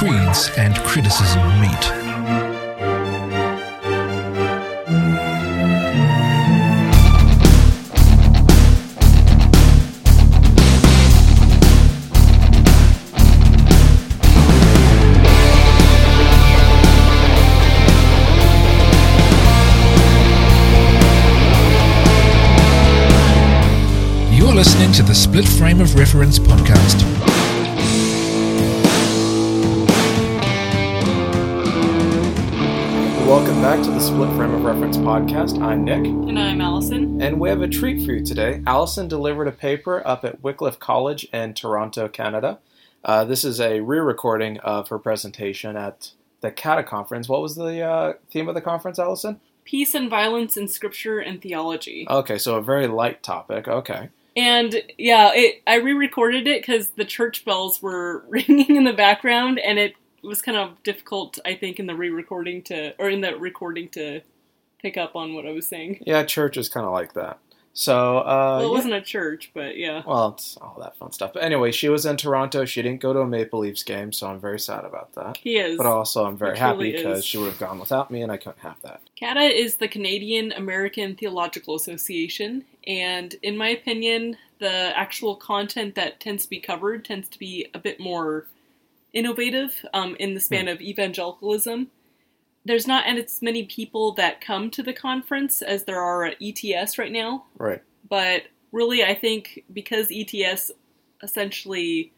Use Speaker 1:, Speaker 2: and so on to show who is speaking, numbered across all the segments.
Speaker 1: creeds and criticism meet. You're listening to the Split Frame of Reference podcast.
Speaker 2: Welcome back to the Split Frame of Reference podcast. I'm Nick,
Speaker 3: And I'm Allison.
Speaker 2: and we have a treat for you today. Allison delivered a paper up at Wycliffe College in Toronto, Canada. Uh, this is a re recording of her presentation at the CATA conference. What was the uh, theme of the conference, Allison?
Speaker 3: Peace and Violence in Scripture and Theology.
Speaker 2: Okay, so a very light topic. Okay.
Speaker 3: And yeah, it, I re recorded it because the church bells were ringing in the background, and it was kind of difficult, I think, in the re recording to, or in the recording to pick up on what I was saying.
Speaker 2: Yeah, church is kind of like that. So, uh,
Speaker 3: well, it
Speaker 2: yeah.
Speaker 3: wasn't a church, but yeah.
Speaker 2: Well, it's all that fun stuff. But anyway, she was in Toronto. She didn't go to a Maple Leafs game, so I'm very sad about that.
Speaker 3: He is.
Speaker 2: But also, I'm very happy because she would have gone without me, and I couldn't have that.
Speaker 3: CATA is the Canadian American Theological Association, and in my opinion, the actual content that tends to be covered tends to be a bit more innovative um, in the span of evangelicalism. There's not as many people that come to the conference as there are at ETS right now,
Speaker 2: Right.
Speaker 3: but really, I think because ETS essentially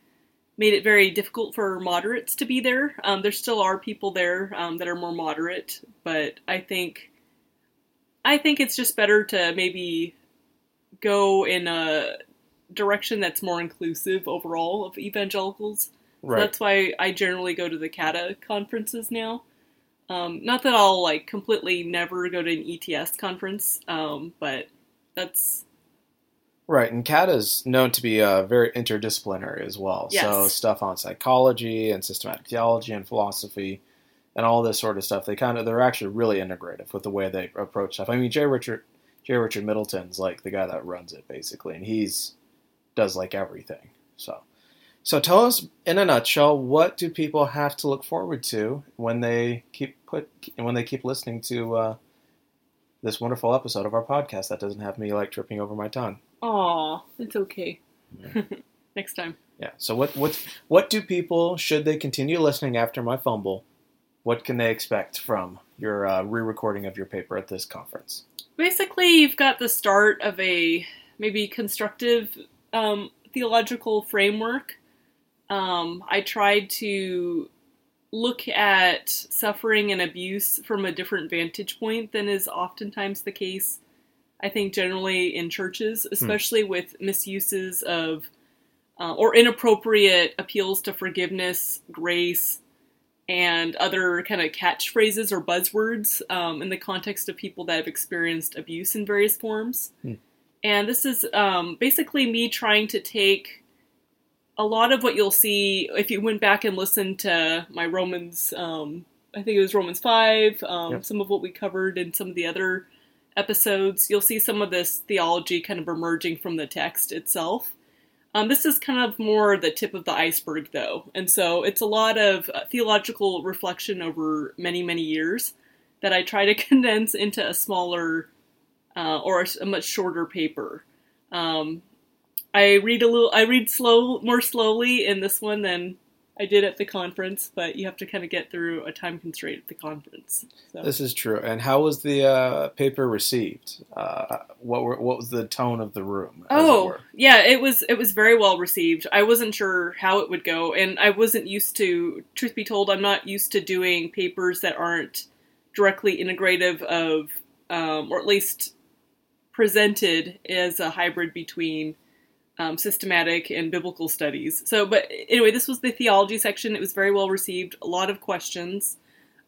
Speaker 3: made it very difficult for moderates to be there, um, there still are people there um, that are more moderate, but I think I think it's just better to maybe go in a direction that's more inclusive overall of evangelicals. So
Speaker 2: Right.
Speaker 3: that's why I generally go to the CATA conferences now. Um, not that I'll like completely never go to an ETS conference, um, but that's
Speaker 2: Right, and CATA is known to be uh, very interdisciplinary as well. So stuff on psychology and systematic theology and philosophy and all this sort of stuff. They kind of they're actually really integrative with the way they approach stuff. I mean, J. Richard J. Richard Middleton's like the guy that runs it basically, and he's does like everything. So, so tell us in a nutshell, what do people have to look forward to when they keep put when they keep listening to uh, this wonderful episode of our podcast that doesn't have me like tripping over my tongue.
Speaker 3: aw, it's okay. Next time.
Speaker 2: Yeah. So what what what do people should they continue listening after my fumble? What can they expect from your uh, re-recording of your paper at this conference?
Speaker 3: Basically, you've got the start of a maybe constructive um, theological framework. Um, I tried to look at suffering and abuse from a different vantage point than is oftentimes the case. I think generally in churches, especially with misuses of uh, or inappropriate appeals to forgiveness, grace, and other kind of catchphrases or buzzwords um, in the context of people that have experienced abuse in various forms.
Speaker 2: Hmm.
Speaker 3: And this is um, basically me trying to take a lot of what you'll see if you went back and listened to my Romans, um, I think it was Romans 5, um,
Speaker 2: Yep.
Speaker 3: some of what we covered in some of the other episodes. You'll see some of this theology kind of emerging from the text itself. Um, this is kind of more the tip of the iceberg, though. And so it's a lot of uh, theological reflection over many, many years that I try to condense into a smaller uh, or a, much shorter paper. Um, I read a little, I read slow, more slowly in this one than I did at the conference, but you have to kind of get through a time constraint at the conference. So.
Speaker 2: This is true. And how was the uh, paper received? Uh, what were, what was the tone of the room? as it
Speaker 3: Oh, yeah, it was it was very well received. I wasn't sure how it would go, and I wasn't used to. Truth be told, I'm not used to doing papers that aren't directly integrative of, um, or at least presented as a hybrid between um, systematic and biblical studies. So, but anyway, this was the theology section. It was very well received. A lot of questions.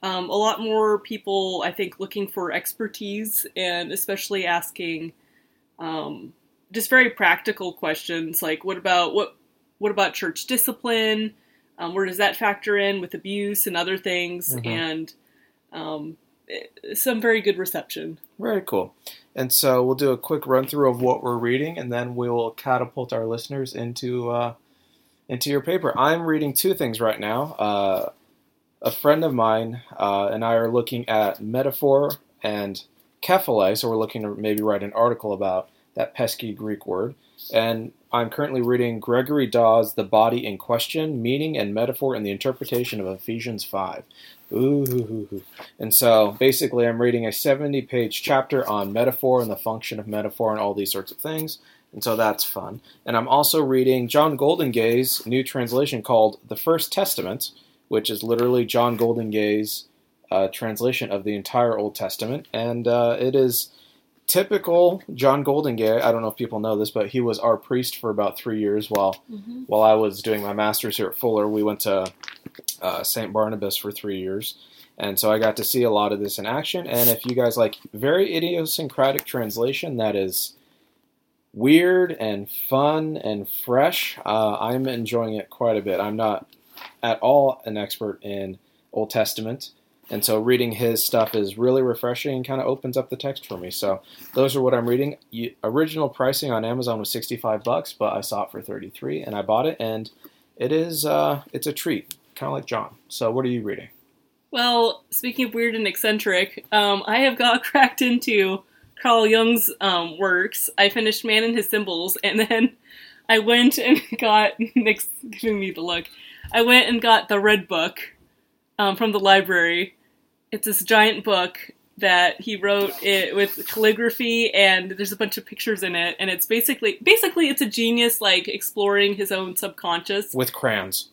Speaker 3: Um, a lot more people, I think, looking for expertise and especially asking um, just very practical questions like what about what what about church discipline? Um, where does that factor in with abuse and other things?
Speaker 2: Mhm.
Speaker 3: And um, eh, some very good reception.
Speaker 2: Very cool. And so we'll do a quick run through of what we're reading, and then we will catapult our listeners into uh, into your paper. I'm reading two things right now. Uh, a friend of mine uh, and I are looking at metaphor and kephale, so we're looking to maybe write an article about that pesky Greek word. And I'm currently reading Gregory Dawes' The Body in Question Meaning and Metaphor in the Interpretation of Ephesians 5. Ooh. And so basically, I'm reading a 70 page chapter on metaphor and the function of metaphor and all these sorts of things. And so that's fun. And I'm also reading John Goldingay's new translation called The First Testament, which is literally John Goldingay's uh, translation of the entire Old Testament. And uh, it is typical John Goldingay. I don't know if people know this, but he was our priest for about three years while
Speaker 3: Mm-hmm.
Speaker 2: while I was doing my master's here at Fuller. We went to uh, St. Barnabas for three years. And so I got to see a lot of this in action. And if you guys like very idiosyncratic translation that is weird and fun and fresh, uh, I'm enjoying it quite a bit. I'm not at all an expert in Old Testament. And so reading his stuff is really refreshing and kind of opens up the text for me. So those are what I'm reading. You, original pricing on Amazon was 65 bucks, but I saw it for 33 and I bought it and it is uh, it's a treat, kind of like John. So what are you reading?
Speaker 3: Well, speaking of weird and eccentric, um, I have got cracked into Carl Jung's um, works. I finished Man and His Symbols, and then I went and got Nick's giving me the look. I went and got the Red Book um, from the library. It's this giant book that he wrote it with calligraphy, and there's a bunch of pictures in it. And it's basically basically it's a genius like exploring his own subconscious.
Speaker 2: With crayons.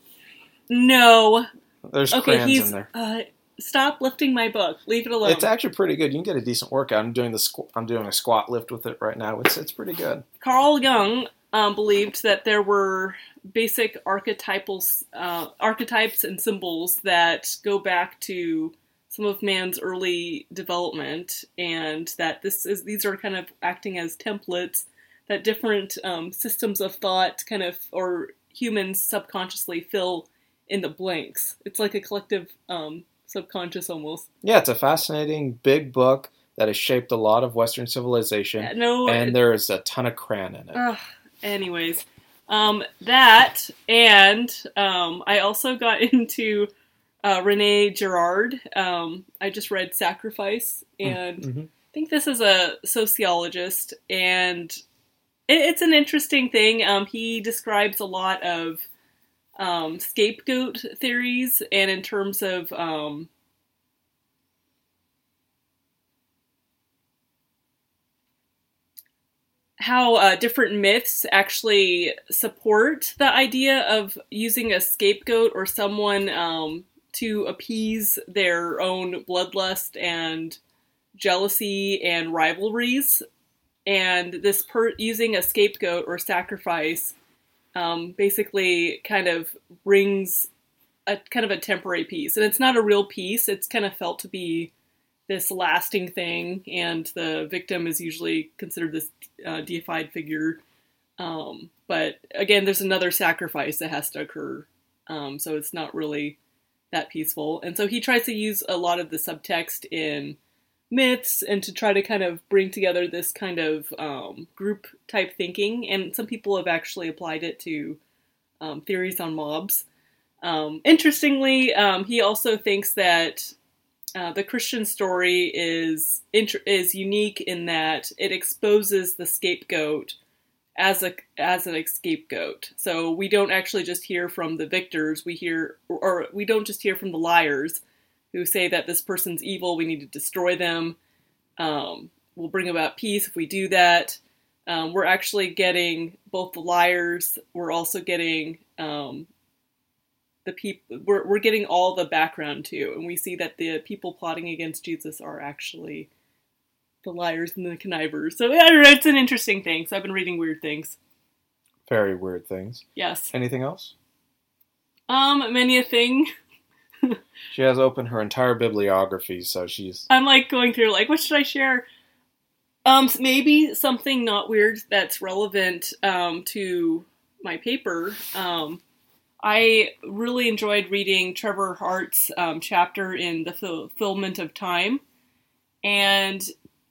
Speaker 3: No,
Speaker 2: There's
Speaker 3: okay,
Speaker 2: crayons
Speaker 3: he's
Speaker 2: in there.
Speaker 3: uh, stop lifting my book. Leave it alone.
Speaker 2: It's actually pretty good. You can get a decent workout. I'm doing the squ- I'm doing a squat lift with it right now. It's it's pretty good.
Speaker 3: Carl Jung um, believed that there were basic archetypal uh, archetypes and symbols that go back to some of man's early development, and that this is these are kind of acting as templates that different um, systems of thought kind of or humans subconsciously fill in the blanks. It's like a collective um, subconscious almost.
Speaker 2: Yeah, it's a fascinating big book that has shaped a lot of Western civilization,
Speaker 3: No,
Speaker 2: and there is a ton of crayon in it.
Speaker 3: Ugh, anyways, um, that and um, I also got into uh, Rene Girard. Um, I just read Sacrifice, and
Speaker 2: Mhm.
Speaker 3: I think this is a sociologist, and it, it's an interesting thing. Um, he describes a lot of um, scapegoat theories, and in terms of how uh, different myths actually support the idea of using a scapegoat or someone um, to appease their own bloodlust and jealousy and rivalries. And this per- using a scapegoat or sacrifice um, basically kind of brings a kind of a temporary peace, and it's not a real peace. It's kind of felt to be this lasting thing, and the victim is usually considered this uh, deified figure. Um, but again, there's another sacrifice that has to occur, um, so it's not really that peaceful. And so he tries to use a lot of the subtext in myths and to try to kind of bring together this kind of um, group type thinking. And some people have actually applied it to um, theories on mobs. Um, interestingly, um, he also thinks that uh, the Christian story is is unique in that it exposes the scapegoat as a as an scapegoat. So we don't actually just hear from the victors; we hear, or we don't just hear from the liars who say that this person's evil. We need to destroy them. Um, we'll bring about peace if we do that. Um, we're actually getting both the liars. We're also getting um, the people we're, we're getting all the background too and we see that the people plotting against jesus are actually the liars and the connivers. So I it's an interesting thing. So i've been reading weird things.
Speaker 2: Very weird things.
Speaker 3: yes.
Speaker 2: Anything else?
Speaker 3: um many a thing.
Speaker 2: She has opened her entire bibliography, so she's
Speaker 3: i'm like going through like what should i share? Um maybe something not weird that's relevant um to my paper um I really enjoyed reading Trevor Hart's um, chapter in The Fulfillment of Time. And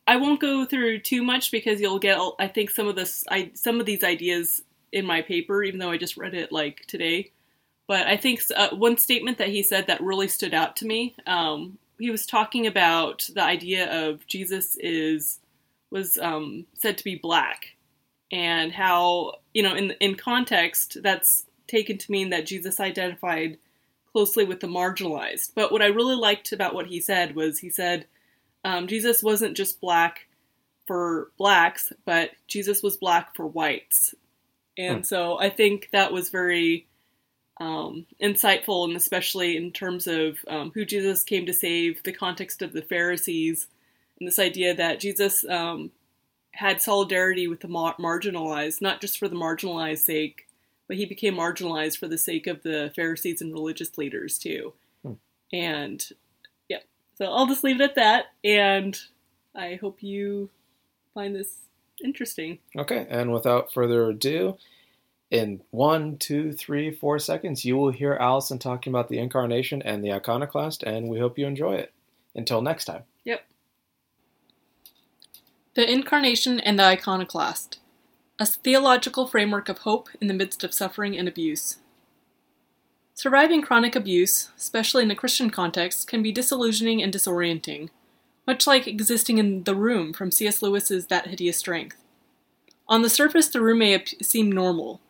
Speaker 3: I won't go through too much because you'll get, I think, some of this, I, some of these ideas in my paper, even though I just read it like today. but I think uh, one statement that he said that really stood out to me. Um, he was talking about the idea of Jesus is was um, said to be black, and how you know in in context that's taken to mean that Jesus identified closely with the marginalized. But what I really liked about what he said was he said um, Jesus wasn't just black for blacks, but Jesus was black for whites. And hmm. so I think that was very um, insightful, and especially in terms of um, who Jesus came to save, the context of the Pharisees, and this idea that Jesus um, had solidarity with the mar- marginalized, not just for the marginalized sake, but he became marginalized for the sake of the Pharisees and religious leaders too. Hmm. And yeah, so I'll just leave it at that. And I hope you find this interesting.
Speaker 2: Okay, and without further ado, in one, two, three, four seconds, you will hear Allison talking about the incarnation and the iconoclast, and we hope you enjoy it. Until next time.
Speaker 3: Yep. The Incarnation and the Iconoclast a theological framework of hope in the midst of suffering and abuse. Surviving chronic abuse, especially in a Christian context, can be disillusioning and disorienting, much like existing in The Room from C.S. Lewis's That Hideous Strength. On the surface, the room may seem normal,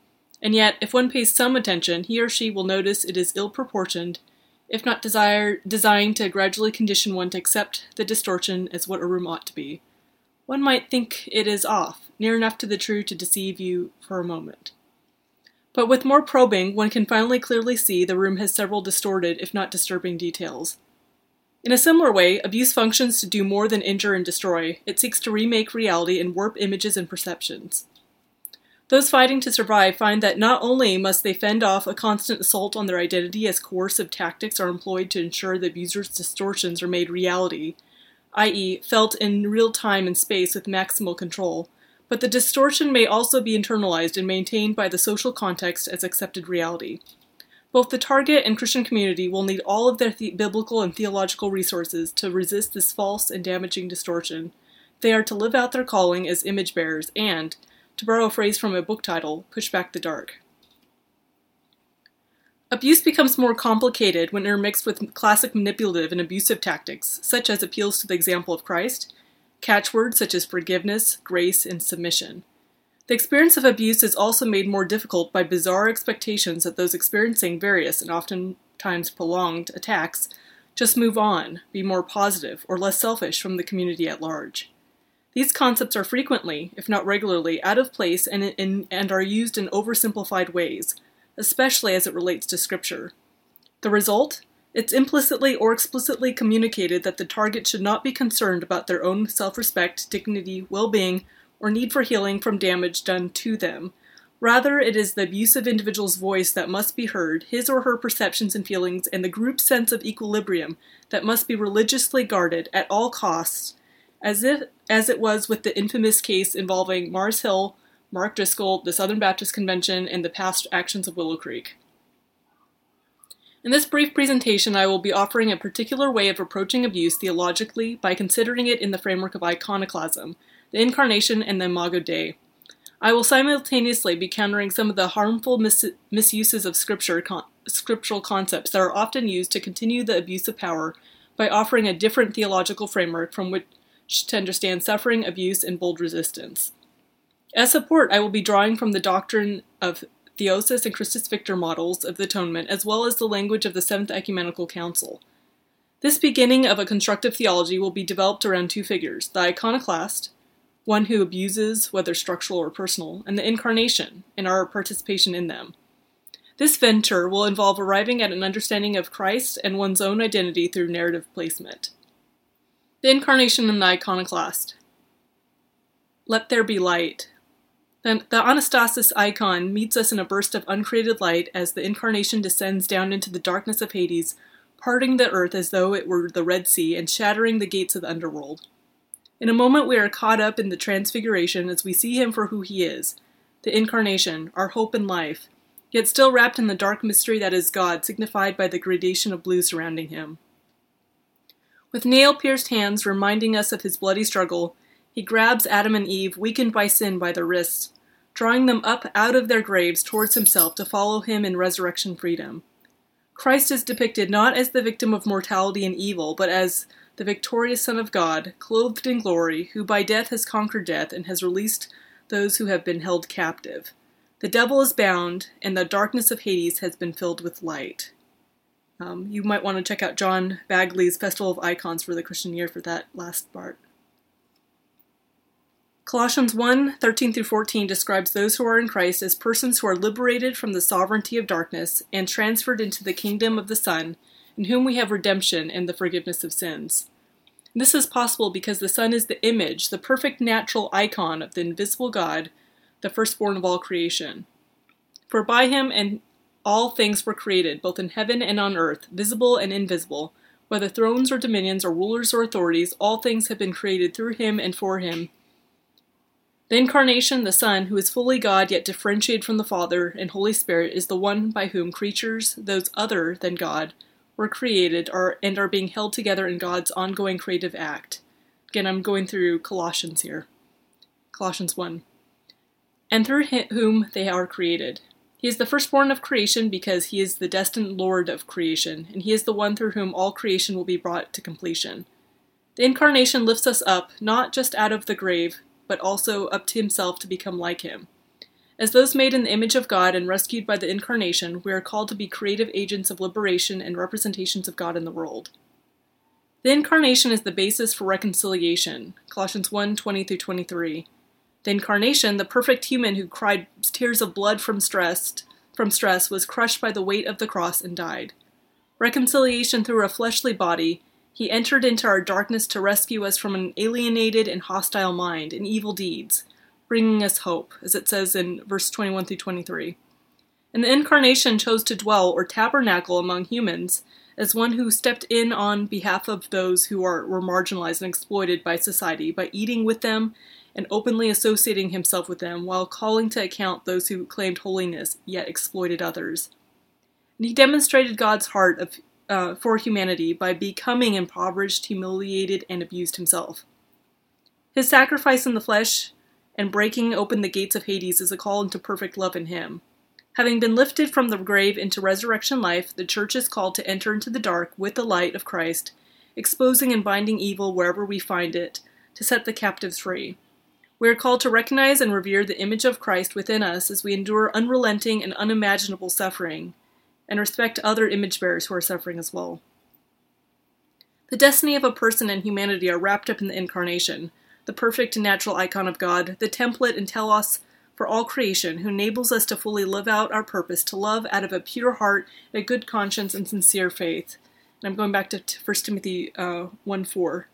Speaker 3: and yet, if one pays some attention, he or she will notice it is ill proportioned, if not desire, designed to gradually condition one to accept the distortion as what a room ought to be. One might think it is off, near enough to the true to deceive you for a moment. But with more probing, one can finally clearly see the room has several distorted, if not disturbing, details. In a similar way, abuse functions to do more than injure and destroy. It seeks to remake reality and warp images and perceptions. Those fighting to survive find that not only must they fend off a constant assault on their identity as coercive tactics are employed to ensure the abuser's distortions are made reality, i.e., felt in real time and space with maximal control, but the distortion may also be internalized and maintained by the social context as accepted reality. Both the target and Christian community will need all of their the- biblical and theological resources to resist this false and damaging distortion. They are to live out their calling as image bearers and, to borrow a phrase from a book title, push back the dark. Abuse becomes more complicated when intermixed with classic manipulative and abusive tactics, such as appeals to the example of Christ, catchwords such as forgiveness, grace, and submission. The experience of abuse is also made more difficult by bizarre expectations that those experiencing various and oftentimes prolonged attacks just move on, be more positive, or less selfish from the community at large. These concepts are frequently, if not regularly, out of place and, and, and are used in oversimplified ways especially as it relates to Scripture. The result? It's implicitly or explicitly communicated that the target should not be concerned about their own self respect, dignity, well being, or need for healing from damage done to them. Rather, it is the abusive individual's voice that must be heard, his or her perceptions and feelings, and the group's sense of equilibrium that must be religiously guarded at all costs, as if as it was with the infamous case involving Mars Hill, Mark Driscoll, the Southern Baptist Convention, and the past actions of Willow Creek. In this brief presentation, I will be offering a particular way of approaching abuse theologically by considering it in the framework of iconoclasm, the Incarnation, and the Imago Dei. I will simultaneously be countering some of the harmful mis- misuses of scripture con- scriptural concepts that are often used to continue the abuse of power by offering a different theological framework from which to understand suffering, abuse, and bold resistance. As support, I will be drawing from the doctrine of Theosis and Christus Victor models of the atonement, as well as the language of the Seventh Ecumenical Council. This beginning of a constructive theology will be developed around two figures the iconoclast, one who abuses, whether structural or personal, and the incarnation, and our participation in them. This venture will involve arriving at an understanding of Christ and one's own identity through narrative placement. The incarnation and the iconoclast. Let there be light. The, the Anastasis icon meets us in a burst of uncreated light as the incarnation descends down into the darkness of Hades, parting the earth as though it were the Red Sea and shattering the gates of the underworld. In a moment, we are caught up in the transfiguration as we see him for who he is the incarnation, our hope and life, yet still wrapped in the dark mystery that is God, signified by the gradation of blue surrounding him. With nail pierced hands reminding us of his bloody struggle, he grabs Adam and Eve, weakened by sin, by the wrists, drawing them up out of their graves towards himself to follow him in resurrection freedom. Christ is depicted not as the victim of mortality and evil, but as the victorious Son of God, clothed in glory, who by death has conquered death and has released those who have been held captive. The devil is bound, and the darkness of Hades has been filled with light. Um, you might want to check out John Baggley's Festival of Icons for the Christian Year for that last part. Colossians 1 13 through 14 describes those who are in Christ as persons who are liberated from the sovereignty of darkness and transferred into the kingdom of the Son, in whom we have redemption and the forgiveness of sins. This is possible because the Son is the image, the perfect natural icon of the invisible God, the firstborn of all creation. For by him and all things were created, both in heaven and on earth, visible and invisible. Whether thrones or dominions or rulers or authorities, all things have been created through him and for him. The Incarnation, the Son, who is fully God yet differentiated from the Father and Holy Spirit, is the one by whom creatures, those other than God, were created are, and are being held together in God's ongoing creative act. Again, I'm going through Colossians here. Colossians 1. And through whom they are created he is the firstborn of creation because he is the destined Lord of creation, and he is the one through whom all creation will be brought to completion. The Incarnation lifts us up, not just out of the grave, but also up to himself to become like him. As those made in the image of God and rescued by the Incarnation, we are called to be creative agents of liberation and representations of God in the world. The Incarnation is the basis for reconciliation. Colossians 1 20 23. The incarnation, the perfect human who cried tears of blood from stress, from stress, was crushed by the weight of the cross and died. Reconciliation through a fleshly body, he entered into our darkness to rescue us from an alienated and hostile mind and evil deeds, bringing us hope, as it says in verse 21 through 23. And the incarnation chose to dwell or tabernacle among humans as one who stepped in on behalf of those who are, were marginalized and exploited by society by eating with them and openly associating himself with them while calling to account those who claimed holiness yet exploited others. And he demonstrated God's heart of, uh, for humanity by becoming impoverished, humiliated, and abused himself. His sacrifice in the flesh and breaking open the gates of Hades is a call into perfect love in him. Having been lifted from the grave into resurrection life, the church is called to enter into the dark with the light of Christ, exposing and binding evil wherever we find it, to set the captives free. We are called to recognize and revere the image of Christ within us as we endure unrelenting and unimaginable suffering, and respect other image bearers who are suffering as well. The destiny of a person and humanity are wrapped up in the Incarnation, the perfect and natural icon of God, the template and telos for all creation, who enables us to fully live out our purpose to love out of a pure heart, a good conscience, and sincere faith. And I'm going back to 1 Timothy uh, 1 4.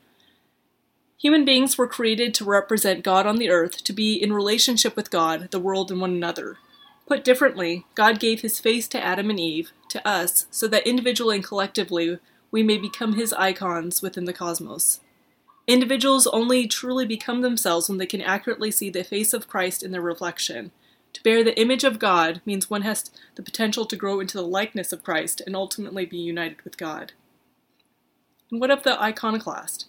Speaker 3: Human beings were created to represent God on the earth, to be in relationship with God, the world, and one another. Put differently, God gave his face to Adam and Eve, to us, so that individually and collectively we may become his icons within the cosmos. Individuals only truly become themselves when they can accurately see the face of Christ in their reflection. To bear the image of God means one has the potential to grow into the likeness of Christ and ultimately be united with God. And what of the iconoclast?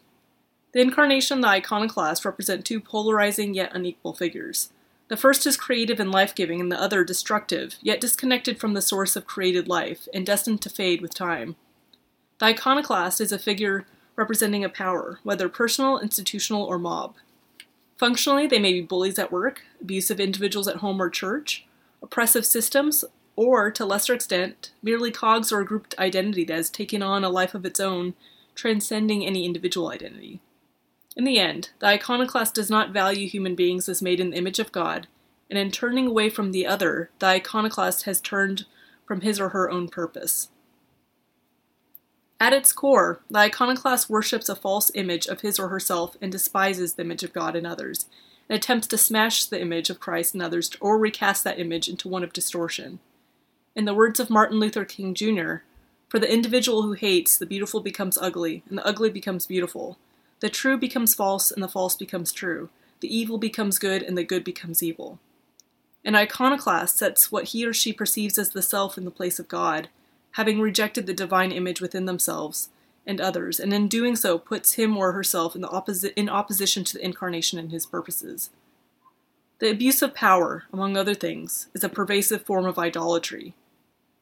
Speaker 3: The incarnation and the iconoclast represent two polarizing yet unequal figures. The first is creative and life giving, and the other destructive, yet disconnected from the source of created life and destined to fade with time. The iconoclast is a figure representing a power, whether personal, institutional, or mob. Functionally, they may be bullies at work, abusive individuals at home or church, oppressive systems, or, to lesser extent, merely cogs or a grouped identity that has taken on a life of its own, transcending any individual identity. In the end, the iconoclast does not value human beings as made in the image of God, and in turning away from the other, the iconoclast has turned from his or her own purpose. At its core, the iconoclast worships a false image of his or herself and despises the image of God in others, and attempts to smash the image of Christ in others or recast that image into one of distortion. In the words of Martin Luther King Jr., for the individual who hates, the beautiful becomes ugly, and the ugly becomes beautiful. The true becomes false, and the false becomes true. The evil becomes good, and the good becomes evil. An iconoclast sets what he or she perceives as the self in the place of God, having rejected the divine image within themselves and others, and in doing so puts him or herself in, opposi- in opposition to the incarnation and his purposes. The abuse of power, among other things, is a pervasive form of idolatry.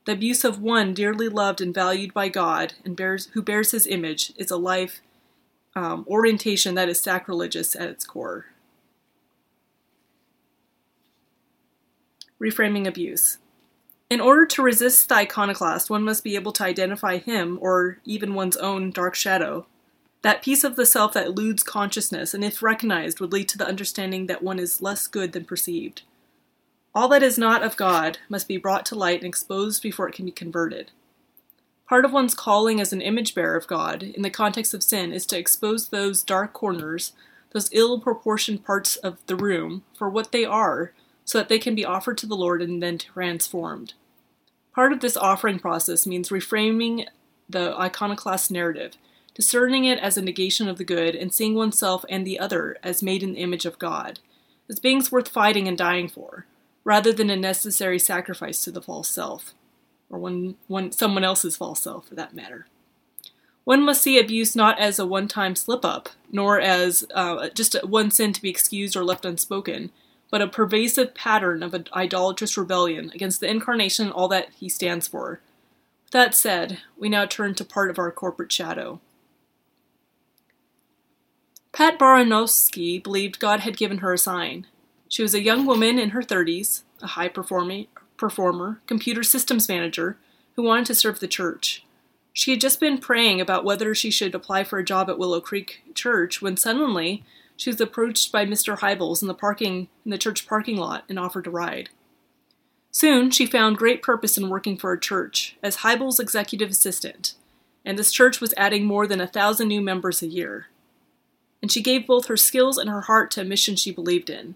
Speaker 3: The abuse of one dearly loved and valued by God and bears, who bears his image is a life um, orientation that is sacrilegious at its core. Reframing abuse. In order to resist the iconoclast, one must be able to identify him, or even one's own dark shadow. That piece of the self that eludes consciousness, and if recognized, would lead to the understanding that one is less good than perceived. All that is not of God must be brought to light and exposed before it can be converted. Part of one's calling as an image bearer of God, in the context of sin, is to expose those dark corners, those ill proportioned parts of the room, for what they are, so that they can be offered to the Lord and then transformed. Part of this offering process means reframing the iconoclast narrative, discerning it as a negation of the good, and seeing oneself and the other as made in the image of God, as beings worth fighting and dying for rather than a necessary sacrifice to the false self, or one, one, someone else's false self for that matter. One must see abuse not as a one time slip up, nor as uh, just one sin to be excused or left unspoken, but a pervasive pattern of an idolatrous rebellion against the incarnation and all that he stands for. With that said, we now turn to part of our corporate shadow. Pat Baranowski believed God had given her a sign. She was a young woman in her 30s, a high performing performer, computer systems manager, who wanted to serve the church. She had just been praying about whether she should apply for a job at Willow Creek Church when suddenly she was approached by Mr. Hybels in the parking in the church parking lot and offered to ride. Soon she found great purpose in working for a church as Hybels' executive assistant, and this church was adding more than a thousand new members a year. And she gave both her skills and her heart to a mission she believed in.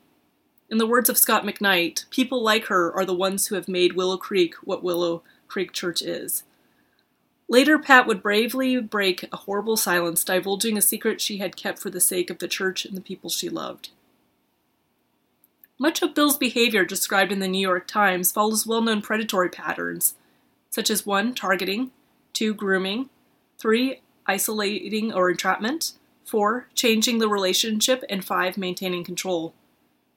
Speaker 3: In the words of Scot McKnight, people like her are the ones who have made Willow Creek what Willow Creek Church is. Later, Pat would bravely break a horrible silence, divulging a secret she had kept for the sake of the church and the people she loved. Much of Bill's behavior described in the New York Times follows well known predatory patterns, such as 1. targeting, 2. grooming, 3. isolating or entrapment, 4. changing the relationship, and 5. maintaining control.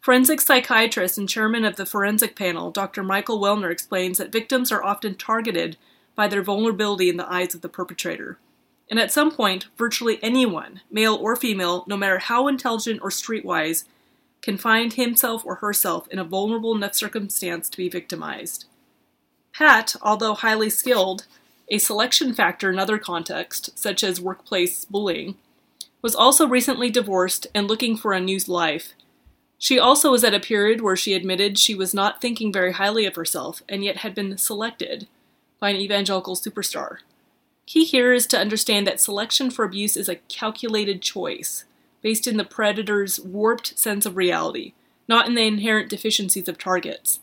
Speaker 3: Forensic psychiatrist and chairman of the forensic panel, Dr. Michael Welner, explains that victims are often targeted by their vulnerability in the eyes of the perpetrator. And at some point, virtually anyone, male or female, no matter how intelligent or streetwise, can find himself or herself in a vulnerable enough circumstance to be victimized. Pat, although highly skilled, a selection factor in other contexts, such as workplace bullying, was also recently divorced and looking for a new life, she also was at a period where she admitted she was not thinking very highly of herself and yet had been selected by an evangelical superstar. Key here is to understand that selection for abuse is a calculated choice, based in the predator's warped sense of reality, not in the inherent deficiencies of targets.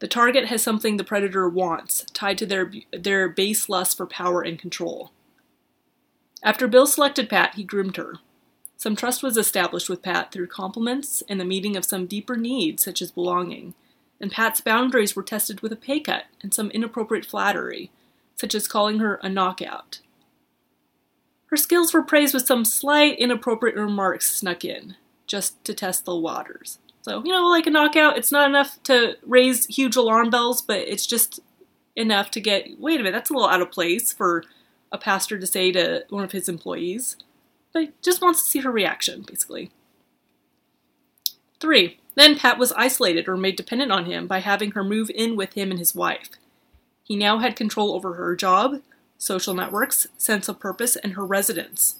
Speaker 3: The target has something the predator wants, tied to their, their base lust for power and control. After Bill selected Pat, he groomed her. Some trust was established with Pat through compliments and the meeting of some deeper needs, such as belonging, and Pat's boundaries were tested with a pay cut and some inappropriate flattery, such as calling her a knockout. Her skills were praised with some slight inappropriate remarks snuck in, just to test the waters. So, you know, like a knockout, it's not enough to raise huge alarm bells, but it's just enough to get, wait a minute, that's a little out of place for a pastor to say to one of his employees but just wants to see her reaction, basically. 3. Then Pat was isolated or made dependent on him by having her move in with him and his wife. He now had control over her job, social networks, sense of purpose, and her residence.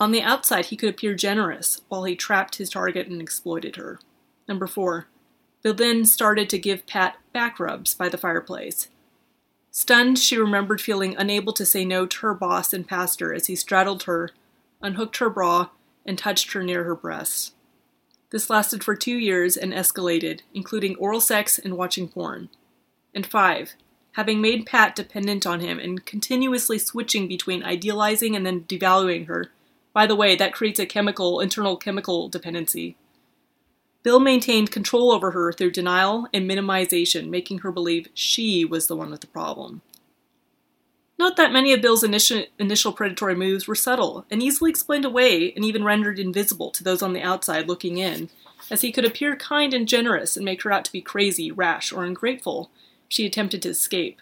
Speaker 3: On the outside, he could appear generous while he trapped his target and exploited her. Number 4. Bill then started to give Pat back rubs by the fireplace. Stunned, she remembered feeling unable to say no to her boss and pastor as he straddled her unhooked her bra, and touched her near her breasts. This lasted for two years and escalated, including oral sex and watching porn. And five, having made Pat dependent on him and continuously switching between idealizing and then devaluing her. By the way, that creates a chemical, internal chemical dependency. Bill maintained control over her through denial and minimization, making her believe she was the one with the problem. Note that many of Bill's initial, initial predatory moves were subtle and easily explained away and even rendered invisible to those on the outside looking in, as he could appear kind and generous and make her out to be crazy, rash, or ungrateful if she attempted to escape.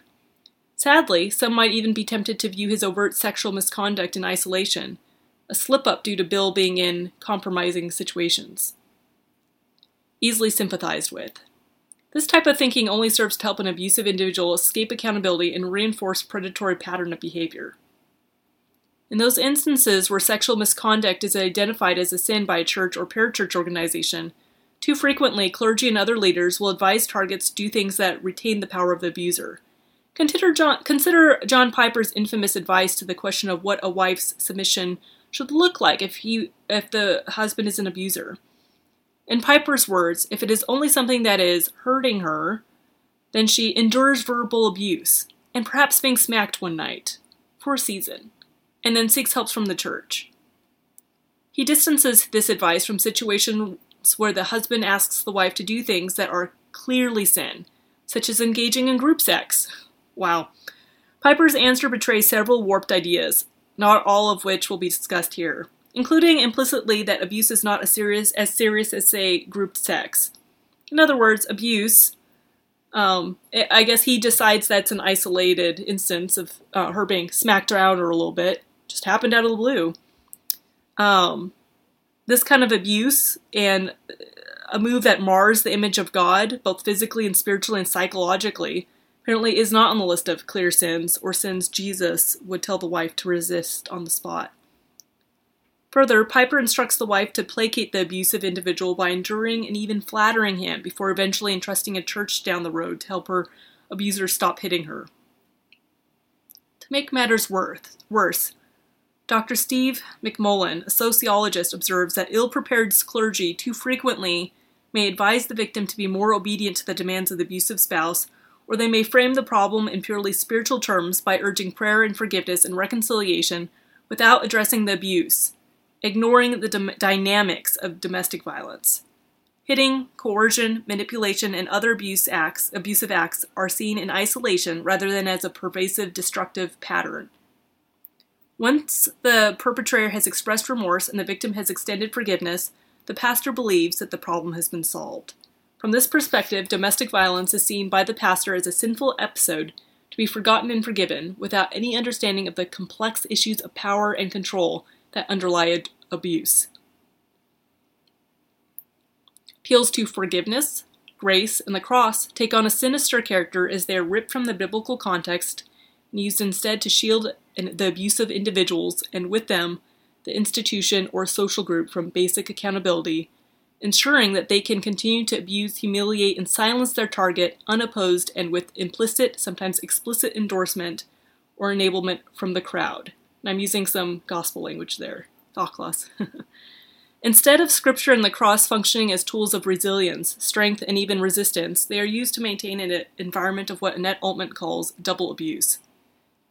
Speaker 3: Sadly, some might even be tempted to view his overt sexual misconduct in isolation, a slip up due to Bill being in compromising situations. Easily sympathized with. This type of thinking only serves to help an abusive individual escape accountability and reinforce predatory pattern of behavior. In those instances where sexual misconduct is identified as a sin by a church or parachurch organization, too frequently clergy and other leaders will advise targets to do things that retain the power of the abuser. Consider John, consider John Piper's infamous advice to the question of what a wife's submission should look like if he if the husband is an abuser. In Piper's words, if it is only something that is hurting her, then she endures verbal abuse and perhaps being smacked one night for a season and then seeks help from the church. He distances this advice from situations where the husband asks the wife to do things that are clearly sin, such as engaging in group sex. Wow. Piper's answer betrays several warped ideas, not all of which will be discussed here, including implicitly that abuse is not as serious as serious as say group sex. In other words, abuse. Um, I guess he decides that's an isolated instance of uh, her being smacked around or a little bit, just happened out of the blue. Um, this kind of abuse and a move that mars the image of God, both physically and spiritually and psychologically, apparently is not on the list of clear sins or sins Jesus would tell the wife to resist on the spot. Further, Piper instructs the wife to placate the abusive individual by enduring and even flattering him before eventually entrusting a church down the road to help her abuser stop hitting her. To make matters worse, Dr. Steve McMullin, a sociologist, observes that ill prepared clergy too frequently may advise the victim to be more obedient to the demands of the abusive spouse, or they may frame the problem in purely spiritual terms by urging prayer and forgiveness and reconciliation without addressing the abuse, ignoring the dynamics of domestic violence. Hitting, coercion, manipulation, and other abuse acts, abusive acts are seen in isolation rather than as a pervasive destructive pattern. Once the perpetrator has expressed remorse and the victim has extended forgiveness, the pastor believes that the problem has been solved. From this perspective, domestic violence is seen by the pastor as a sinful episode to be forgotten and forgiven without any understanding of the complex issues of power and control that underlie abuse. Appeals to forgiveness, grace, and the cross take on a sinister character as they are ripped from the biblical context and used instead to shield the abusive individuals and with them the institution or social group from basic accountability, ensuring that they can continue to abuse, humiliate, and silence their target unopposed and with implicit, sometimes explicit endorsement or enablement from the crowd. And I'm using some gospel language there. Thoughtless. Instead of scripture and the cross functioning as tools of resilience, strength, and even resistance, they are used to maintain an environment of what Annette Altman calls double abuse.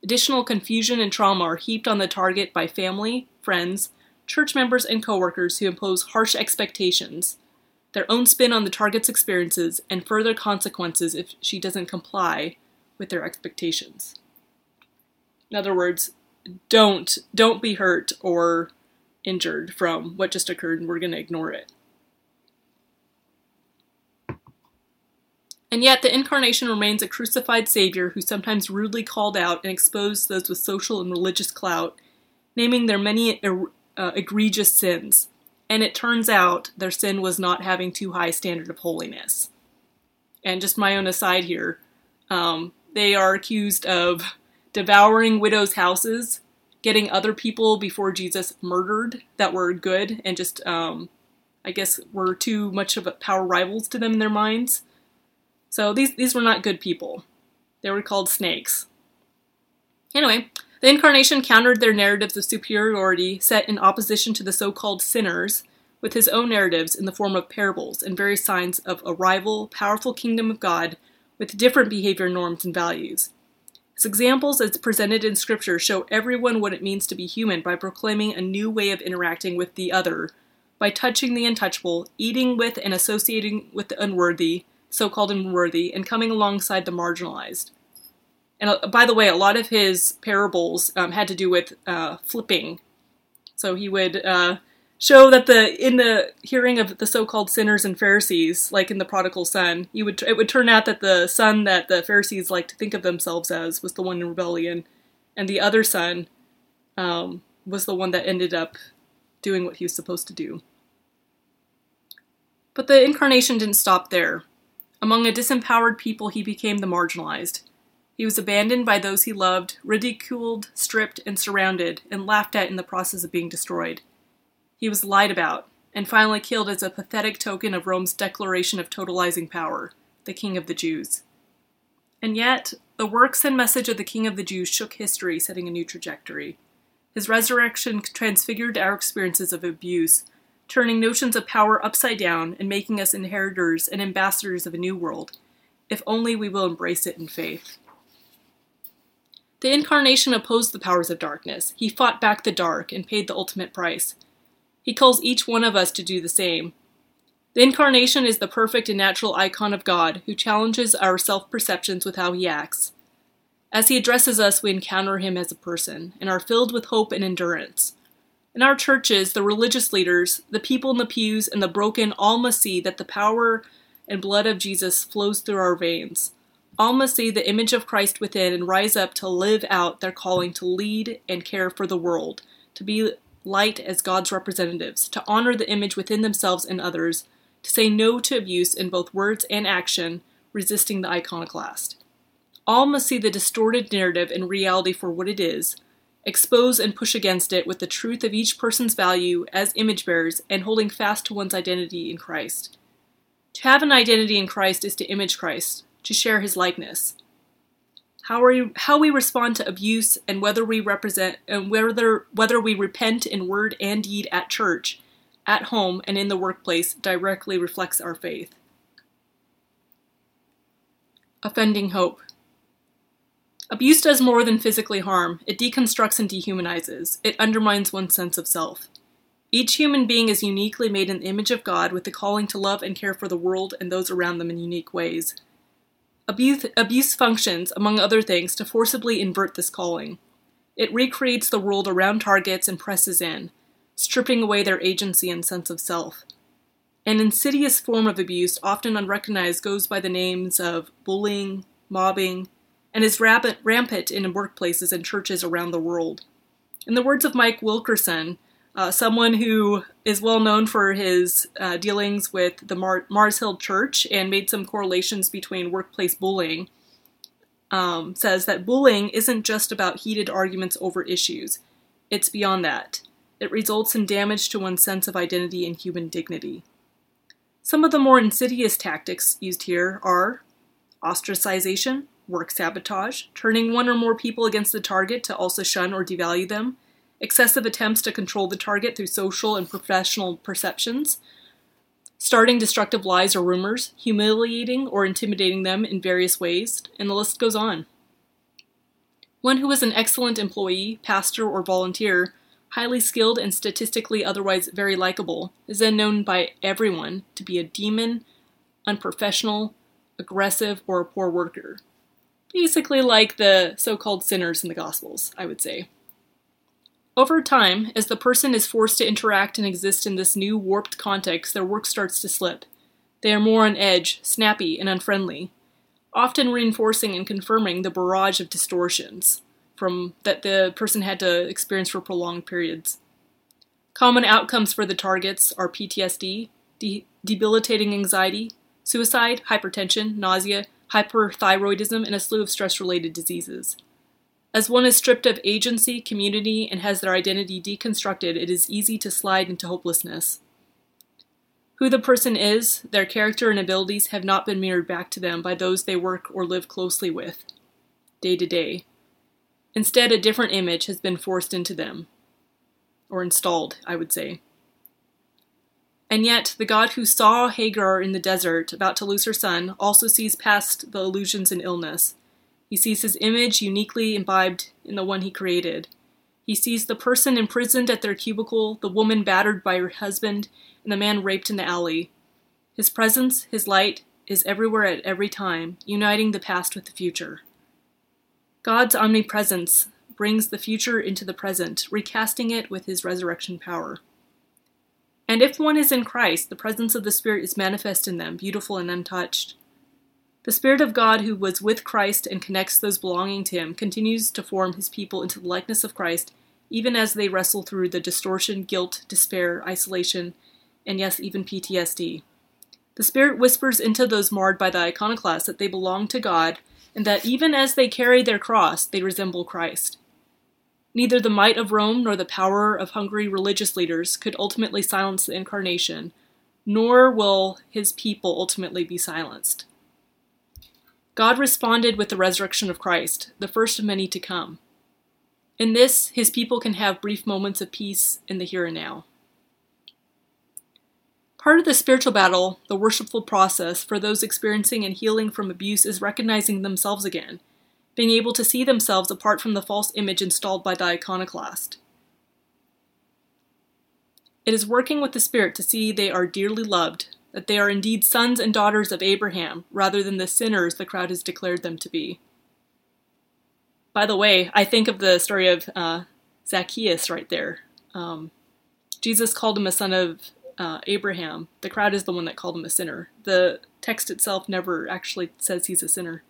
Speaker 3: Additional confusion and trauma are heaped on the target by family, friends, church members, and coworkers who impose harsh expectations, their own spin on the target's experiences, and further consequences if she doesn't comply with their expectations. In other words, don't don't be hurt or injured from what just occurred and we're going to ignore it. And yet, the Incarnation remains a crucified Savior who sometimes rudely called out and exposed those with social and religious clout, naming their many uh, egregious sins. And it turns out their sin was not having too high standard of holiness. And just my own aside here, um, they are accused of devouring widows' houses, getting other people before Jesus murdered that were good and just, um, I guess, were too much of a power rivals to them in their minds so these, these were not good people. They were called snakes. Anyway, the incarnation countered their narratives of superiority set in opposition to the so called sinners with his own narratives in the form of parables and various signs of a rival, powerful kingdom of God with different behavior norms and values. His examples, as presented in Scripture, show everyone what it means to be human by proclaiming a new way of interacting with the other, by touching the untouchable, eating with and associating with the unworthy, so called unworthy, and coming alongside the marginalized. And uh, by the way, a lot of his parables um, had to do with uh, flipping. So he would uh, show that the in the hearing of the so-called sinners and Pharisees, like in the prodigal son, you would it would turn out that the son that the Pharisees like to think of themselves as was the one in rebellion, and the other son um, was the one that ended up doing what he was supposed to do. But the incarnation didn't stop there. Among a disempowered people, he became the marginalized. He was abandoned by those he loved, ridiculed, stripped, and surrounded, and laughed at in the process of being destroyed. He was lied about, and finally killed as a pathetic token of Rome's declaration of totalizing power, the King of the Jews. And yet, the works and message of the King of the Jews shook history, setting a new trajectory. His resurrection transfigured our experiences of abuse, turning notions of power upside down and making us inheritors and ambassadors of a new world, if only we will embrace it in faith. The Incarnation opposed the powers of darkness. He fought back the dark and paid the ultimate price. He calls each one of us to do the same. The Incarnation is the perfect and natural icon of God who challenges our self perceptions with how he acts. As he addresses us, we encounter him as a person and are filled with hope and endurance. In our churches, the religious leaders, the people in the pews, and the broken all must see that the power and blood of Jesus flows through our veins. All must see the image of Christ within and rise up to live out their calling to lead and care for the world, to be light as God's representatives, to honor the image within themselves and others, to say no to abuse in both words and action, resisting the iconoclast. All must see the distorted narrative and reality for what it is, expose and push against it with the truth of each person's value as image bearers and holding fast to one's identity in Christ. To have an identity in Christ is to image Christ, to share his likeness how we how we respond to abuse and whether we represent and whether whether we repent in word and deed at church, at home and in the workplace directly reflects our faith. Offending hope. Abuse does more than physically harm. It deconstructs and dehumanizes. It undermines one's sense of self. Each human being is uniquely made in the image of God with the calling to love and care for the world and those around them in unique ways. Abuse, abuse functions, among other things, to forcibly invert this calling. It recreates the world around targets and presses in, stripping away their agency and sense of self. An insidious form of abuse, often unrecognized, goes by the names of bullying, mobbing, and is rampant, rampant in workplaces and churches around the world. In the words of Mike Wilkerson, uh, someone who is well known for his uh, dealings with the Mar- Mars Hill Church and made some correlations between workplace bullying, um, says that bullying isn't just about heated arguments over issues, it's beyond that. It results in damage to one's sense of identity and human dignity. Some of the more insidious tactics used here are ostracization, work sabotage, turning one or more people against the target to also shun or devalue them, excessive attempts to control the target through social and professional perceptions, starting destructive lies or rumors, humiliating or intimidating them in various ways, and the list goes on. One who is an excellent employee, pastor, or volunteer, highly skilled and statistically otherwise very likable, is then known by everyone to be a demon, unprofessional, aggressive, or a poor worker. Basically, like the so called sinners in the Gospels, I would say. Over time, as the person is forced to interact and exist in this new warped context, their work starts to slip. They are more on edge, snappy, and unfriendly, often reinforcing and confirming the barrage of distortions from that the person had to experience for prolonged periods. Common outcomes for the targets are PTSD, de- debilitating anxiety, suicide, hypertension, nausea, hyperthyroidism, and a slew of stress related diseases. As one is stripped of agency, community, and has their identity deconstructed, it is easy to slide into hopelessness. Who the person is, their character and abilities have not been mirrored back to them by those they work or live closely with, day to day. Instead, a different image has been forced into them, or installed, I would say. And yet, the God who saw Hagar in the desert about to lose her son also sees past the illusions and illness he sees his image uniquely imbibed in the one he created. He sees the person imprisoned at their cubicle, the woman battered by her husband, and the man raped in the alley. His presence, his light, is everywhere at every time, uniting the past with the future. God's omnipresence brings the future into the present, recasting it with his resurrection power. And if one is in Christ, the presence of the Spirit is manifest in them, beautiful and untouched. The Spirit of God, who was with Christ and connects those belonging to him, continues to form his people into the likeness of Christ, even as they wrestle through the distortion, guilt, despair, isolation, and yes, even PTSD. The Spirit whispers into those marred by the iconoclast that they belong to God, and that even as they carry their cross, they resemble Christ. Neither the might of Rome nor the power of hungry religious leaders could ultimately silence the incarnation, nor will his people ultimately be silenced. God responded with the resurrection of Christ, the first of many to come. In this, his people can have brief moments of peace in the here and now. Part of the spiritual battle, the worshipful process for those experiencing and healing from abuse is recognizing themselves again being able to see themselves apart from the false image installed by the iconoclast. It is working with the Spirit to see they are dearly loved, that they are indeed sons and daughters of Abraham, rather than the sinners the crowd has declared them to be. By the way, I think of the story of uh, Zacchaeus right there. Um, Jesus called him a son of uh, Abraham. The crowd is the one that called him a sinner. The text itself never actually says he's a sinner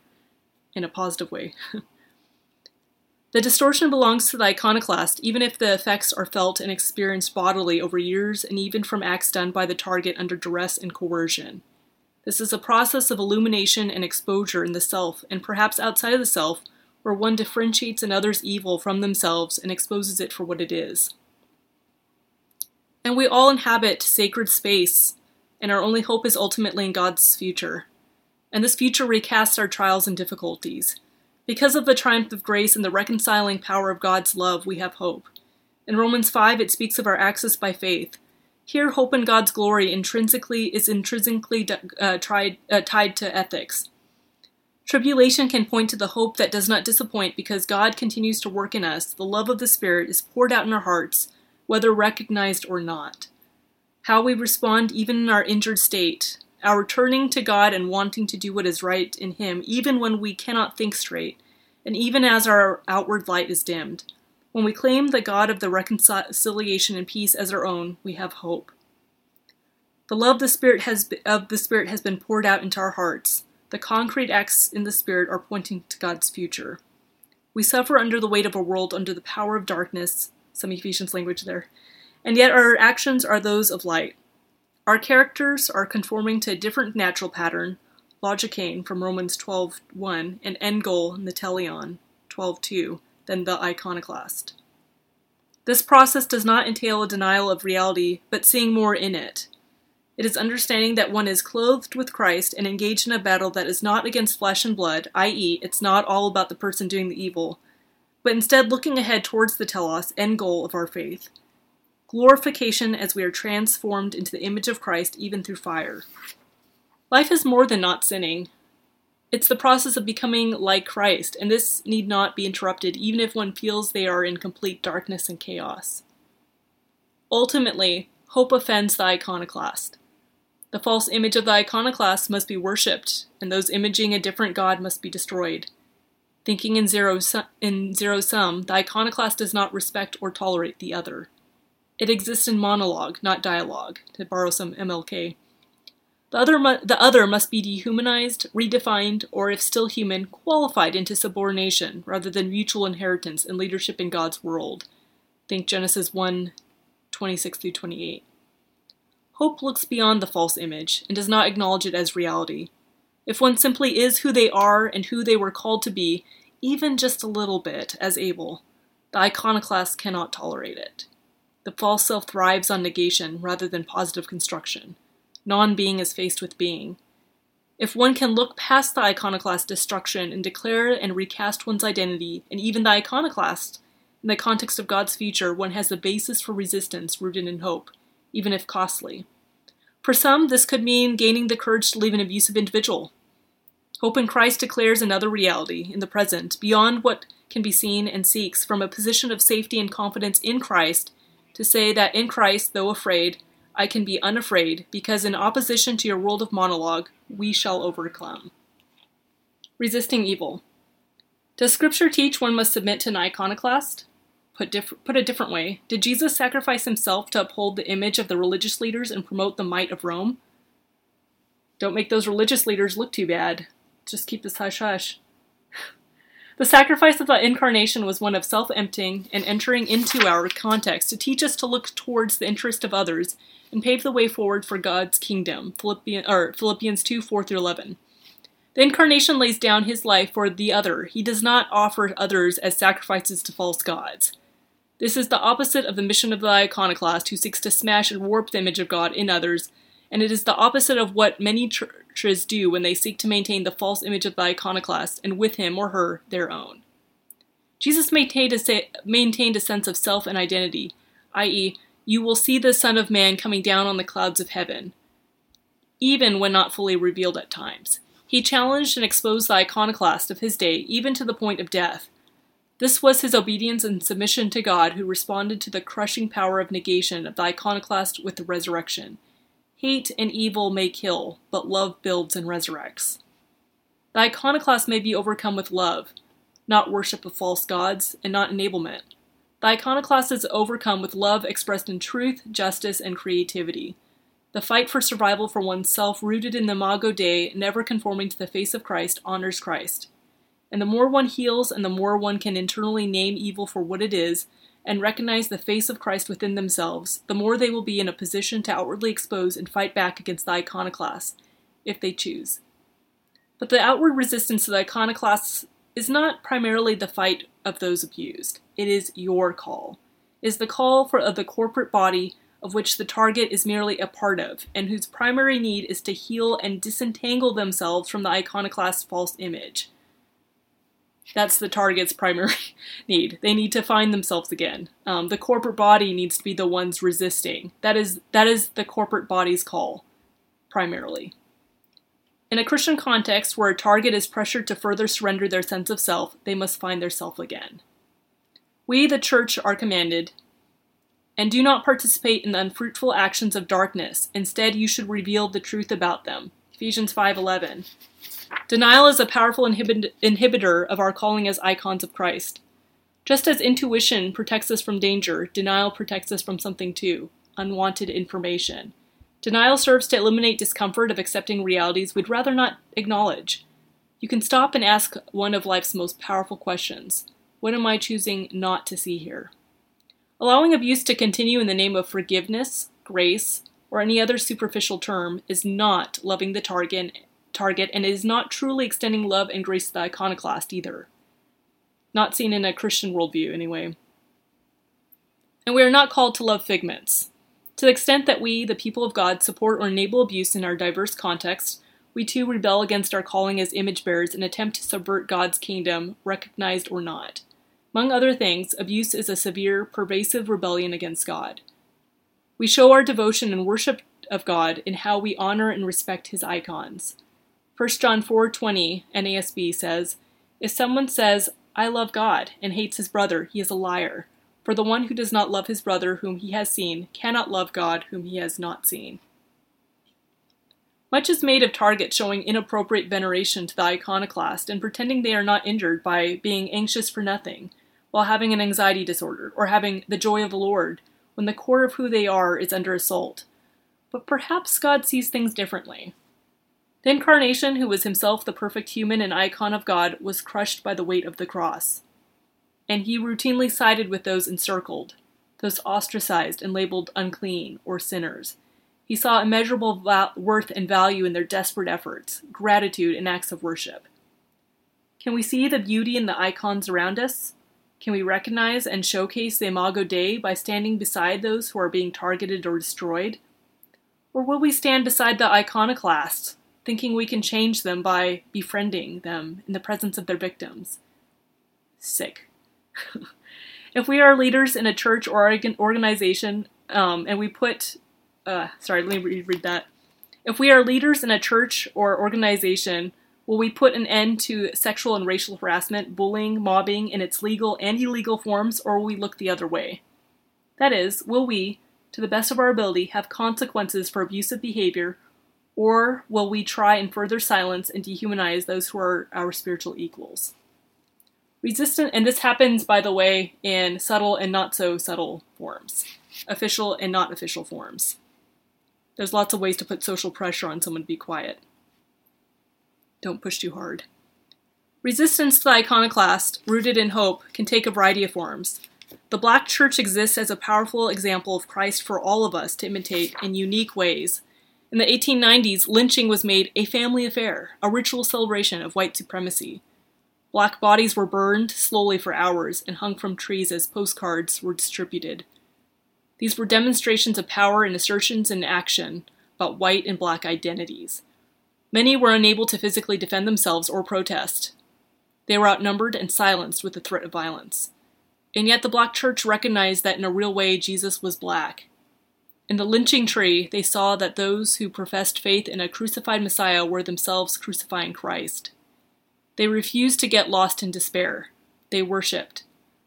Speaker 3: in a positive way. the distortion belongs to the iconoclast, even if the effects are felt and experienced bodily over years and even from acts done by the target under duress and coercion. This is a process of illumination and exposure in the self, and perhaps outside of the self, where one differentiates another's evil from themselves and exposes it for what it is. And we all inhabit sacred space, and our only hope is ultimately in God's future and this future recasts our trials and difficulties. Because of the triumph of grace and the reconciling power of God's love, we have hope. In Romans 5, it speaks of our access by faith. Here, hope in God's glory intrinsically is intrinsically uh, tried, uh, tied to ethics. Tribulation can point to the hope that does not disappoint because God continues to work in us. The love of the Spirit is poured out in our hearts, whether recognized or not. How we respond, even in our injured state, our turning to God and wanting to do what is right in Him, even when we cannot think straight, and even as our outward light is dimmed. When we claim the God of the reconciliation and peace as our own, we have hope. The love the Spirit has, of the Spirit has been poured out into our hearts. The concrete acts in the Spirit are pointing to God's future. We suffer under the weight of a world under the power of darkness, some Ephesians language there, and yet our actions are those of light. Our characters are conforming to a different natural pattern, logikane from Romans 12.1 and end goal Natelion 12.2 than the iconoclast. This process does not entail a denial of reality, but seeing more in it. It is understanding that one is clothed with Christ and engaged in a battle that is not against flesh and blood, i.e., it's not all about the person doing the evil, but instead looking ahead towards the telos, end goal of our faith glorification as we are transformed into the image of Christ even through fire. Life is more than not sinning. It's the process of becoming like Christ, and this need not be interrupted even if one feels they are in complete darkness and chaos. Ultimately, hope offends the iconoclast. The false image of the iconoclast must be worshipped, and those imaging a different god must be destroyed. Thinking in zero, in zero sum, the iconoclast does not respect or tolerate the other. It exists in monologue, not dialogue, to borrow some MLK. The other, mu- the other must be dehumanized, redefined, or if still human, qualified into subordination rather than mutual inheritance and leadership in God's world. Think Genesis 1 26 through 28. Hope looks beyond the false image and does not acknowledge it as reality. If one simply is who they are and who they were called to be, even just a little bit, as Abel, the iconoclast cannot tolerate it. The false self thrives on negation rather than positive construction. Non being is faced with being. If one can look past the iconoclast destruction and declare and recast one's identity, and even the iconoclast, in the context of God's future, one has the basis for resistance rooted in hope, even if costly. For some, this could mean gaining the courage to leave an abusive individual. Hope in Christ declares another reality in the present, beyond what can be seen, and seeks, from a position of safety and confidence in Christ, to say that in Christ, though afraid, I can be unafraid, because in opposition to your world of monologue, we shall overcome. Resisting evil. Does Scripture teach one must submit to an iconoclast? Put, diff- put a different way, did Jesus sacrifice himself to uphold the image of the religious leaders and promote the might of Rome? Don't make those religious leaders look too bad. Just keep this hush hush. The sacrifice of the incarnation was one of self emptying and entering into our context to teach us to look towards the interest of others and pave the way forward for God's kingdom. Philippians, or Philippians 2 4 through 11. The incarnation lays down his life for the other. He does not offer others as sacrifices to false gods. This is the opposite of the mission of the iconoclast who seeks to smash and warp the image of God in others, and it is the opposite of what many churches do when they seek to maintain the false image of the iconoclast and with him or her their own. Jesus maintained a, maintained a sense of self and identity, i.e., you will see the Son of Man coming down on the clouds of heaven, even when not fully revealed at times. He challenged and exposed the iconoclast of his day, even to the point of death, this was his obedience and submission to God, who responded to the crushing power of negation of the iconoclast with the resurrection. Hate and evil may kill, but love builds and resurrects. The iconoclast may be overcome with love, not worship of false gods, and not enablement. The iconoclast is overcome with love expressed in truth, justice, and creativity. The fight for survival for oneself, rooted in the Imago Dei, never conforming to the face of Christ, honors Christ. And the more one heals and the more one can internally name evil for what it is and recognize the face of Christ within themselves, the more they will be in a position to outwardly expose and fight back against the iconoclasts, if they choose. But the outward resistance to the iconoclasts is not primarily the fight of those abused. It is your call. It is the call for of the corporate body of which the target is merely a part of, and whose primary need is to heal and disentangle themselves from the iconoclast's false image. That's the target's primary need. They need to find themselves again. Um, the corporate body needs to be the ones resisting. That is that is the corporate body's call, primarily. In a Christian context where a target is pressured to further surrender their sense of self, they must find their self again. We, the church, are commanded, and do not participate in the unfruitful actions of darkness. Instead, you should reveal the truth about them. Ephesians 5:11. Denial is a powerful inhibit- inhibitor of our calling as icons of Christ. Just as intuition protects us from danger, denial protects us from something too unwanted information. Denial serves to eliminate discomfort of accepting realities we'd rather not acknowledge. You can stop and ask one of life's most powerful questions What am I choosing not to see here? Allowing abuse to continue in the name of forgiveness, grace, or any other superficial term is not loving the target target and is not truly extending love and grace to the iconoclast either. Not seen in a Christian worldview, anyway. And we are not called to love figments. To the extent that we, the people of God, support or enable abuse in our diverse contexts, we too rebel against our calling as image bearers and attempt to subvert God's kingdom, recognized or not. Among other things, abuse is a severe, pervasive rebellion against God. We show our devotion and worship of God in how we honor and respect his icons. 1 John 4:20 NASB says, "If someone says, I love God, and hates his brother, he is a liar. For the one who does not love his brother whom he has seen cannot love God whom he has not seen." Much is made of targets showing inappropriate veneration to the iconoclast and pretending they are not injured by being anxious for nothing, while having an anxiety disorder, or having the joy of the Lord, when the core of who they are is under assault. But perhaps God sees things differently. The Incarnation, who was himself the perfect human and icon of God, was crushed by the weight of the cross. And he routinely sided with those encircled, those ostracized and labeled unclean or sinners. He saw immeasurable worth and value in their desperate efforts, gratitude, and acts of worship. Can we see the beauty in the icons around us? Can we recognize and showcase the Imago Dei by standing beside those who are being targeted or destroyed? Or will we stand beside the iconoclasts, thinking we can change them by befriending them in the presence of their victims. Sick. if we are leaders in a church or organization, um, and we put, uh, sorry, let me read that. If we are leaders in a church or organization, will we put an end to sexual and racial harassment, bullying, mobbing in its legal and illegal forms, or will we look the other way? That is, will we, to the best of our ability, have consequences for abusive behavior or will we try and further silence and dehumanize those who are our spiritual equals? Resistant, and this happens, by the way, in subtle and not so subtle forms, official and not official forms. There's lots of ways to put social pressure on someone to be quiet. Don't push too hard. Resistance to the iconoclast, rooted in hope, can take a variety of forms. The Black Church exists as a powerful example of Christ for all of us to imitate in unique ways. In the 1890s, lynching was made a family affair, a ritual celebration of white supremacy. Black bodies were burned slowly for hours and hung from trees as postcards were distributed. These were demonstrations of power and assertions in action about white and black identities. Many were unable to physically defend themselves or protest. They were outnumbered and silenced with the threat of violence. And yet the black church recognized that in a real way Jesus was black. In the lynching tree, they saw that those who professed faith in a crucified Messiah were themselves crucifying Christ. They refused to get lost in despair. They worshipped.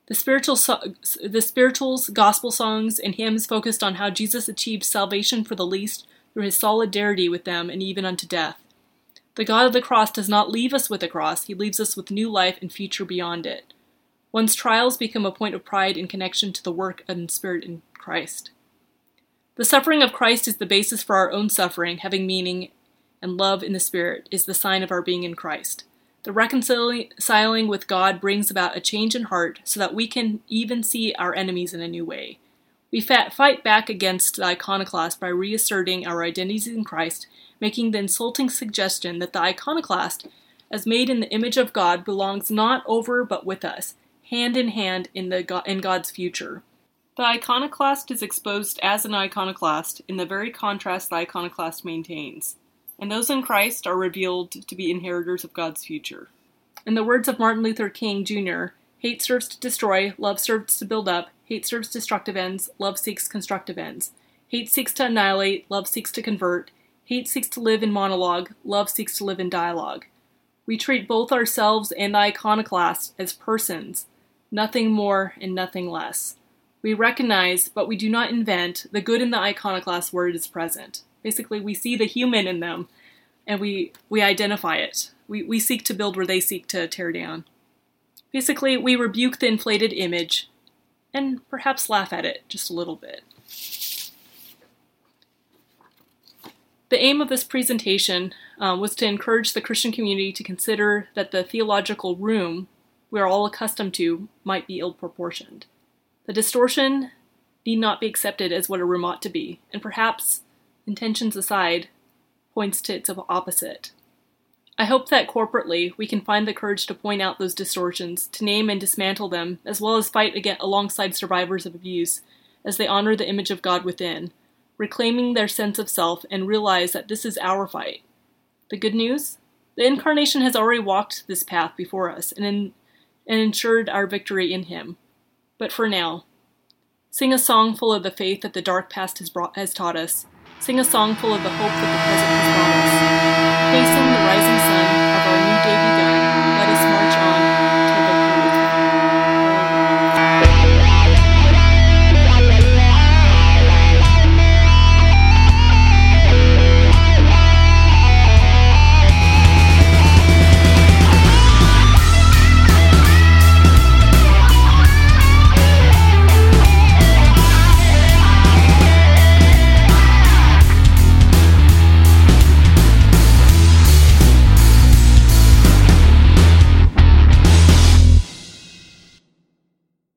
Speaker 3: The spiritual so- the spirituals, gospel songs, and hymns focused on how Jesus achieved salvation for the least through his solidarity with them and even unto death. The God of the cross does not leave us with the cross, he leaves us with new life and future beyond it. One's trials become a point of pride in connection to the work and spirit in Christ. The suffering of Christ is the basis for our own suffering, having meaning, and love in the Spirit is the sign of our being in Christ. The reconciling with God brings about a change in heart so that we can even see our enemies in a new way. We fight back against the iconoclast by reasserting our identities in Christ, making the insulting suggestion that the iconoclast, as made in the image of God, belongs not over but with us, hand in hand in, the, in God's future. The iconoclast is exposed as an iconoclast in the very contrast the iconoclast maintains and those in Christ are revealed to be inheritors of God's future. In the words of Martin Luther King Jr., hate serves to destroy, love serves to build up, hate serves destructive ends, love seeks constructive ends. Hate seeks to annihilate, love seeks to convert. Hate seeks to live in monologue, love seeks to live in dialogue. We treat both ourselves and the iconoclast as persons, nothing more and nothing less. We recognize, but we do not invent, the good in the iconoclast where it is present. Basically, we see the human in them and we, we identify it. We, we seek to build where they seek to tear down. Basically, we rebuke the inflated image and perhaps laugh at it just a little bit. The aim of this presentation uh, was to encourage the Christian community to consider that the theological room we are all accustomed to might be ill proportioned. The distortion need not be accepted as what a room ought to be, and perhaps intentions aside, points to its opposite. I hope that corporately we can find the courage to point out those distortions, to name and dismantle them, as well as fight again alongside survivors of abuse as they honor the image of God within, reclaiming their sense of self and realize that this is our fight. The good news? The Incarnation has already walked this path before us and, in, and ensured our victory in Him. But for now, sing a song full of the faith that the dark past has, brought, has taught us Sing a song full of the hope that the present has brought us. Facing the rising sun,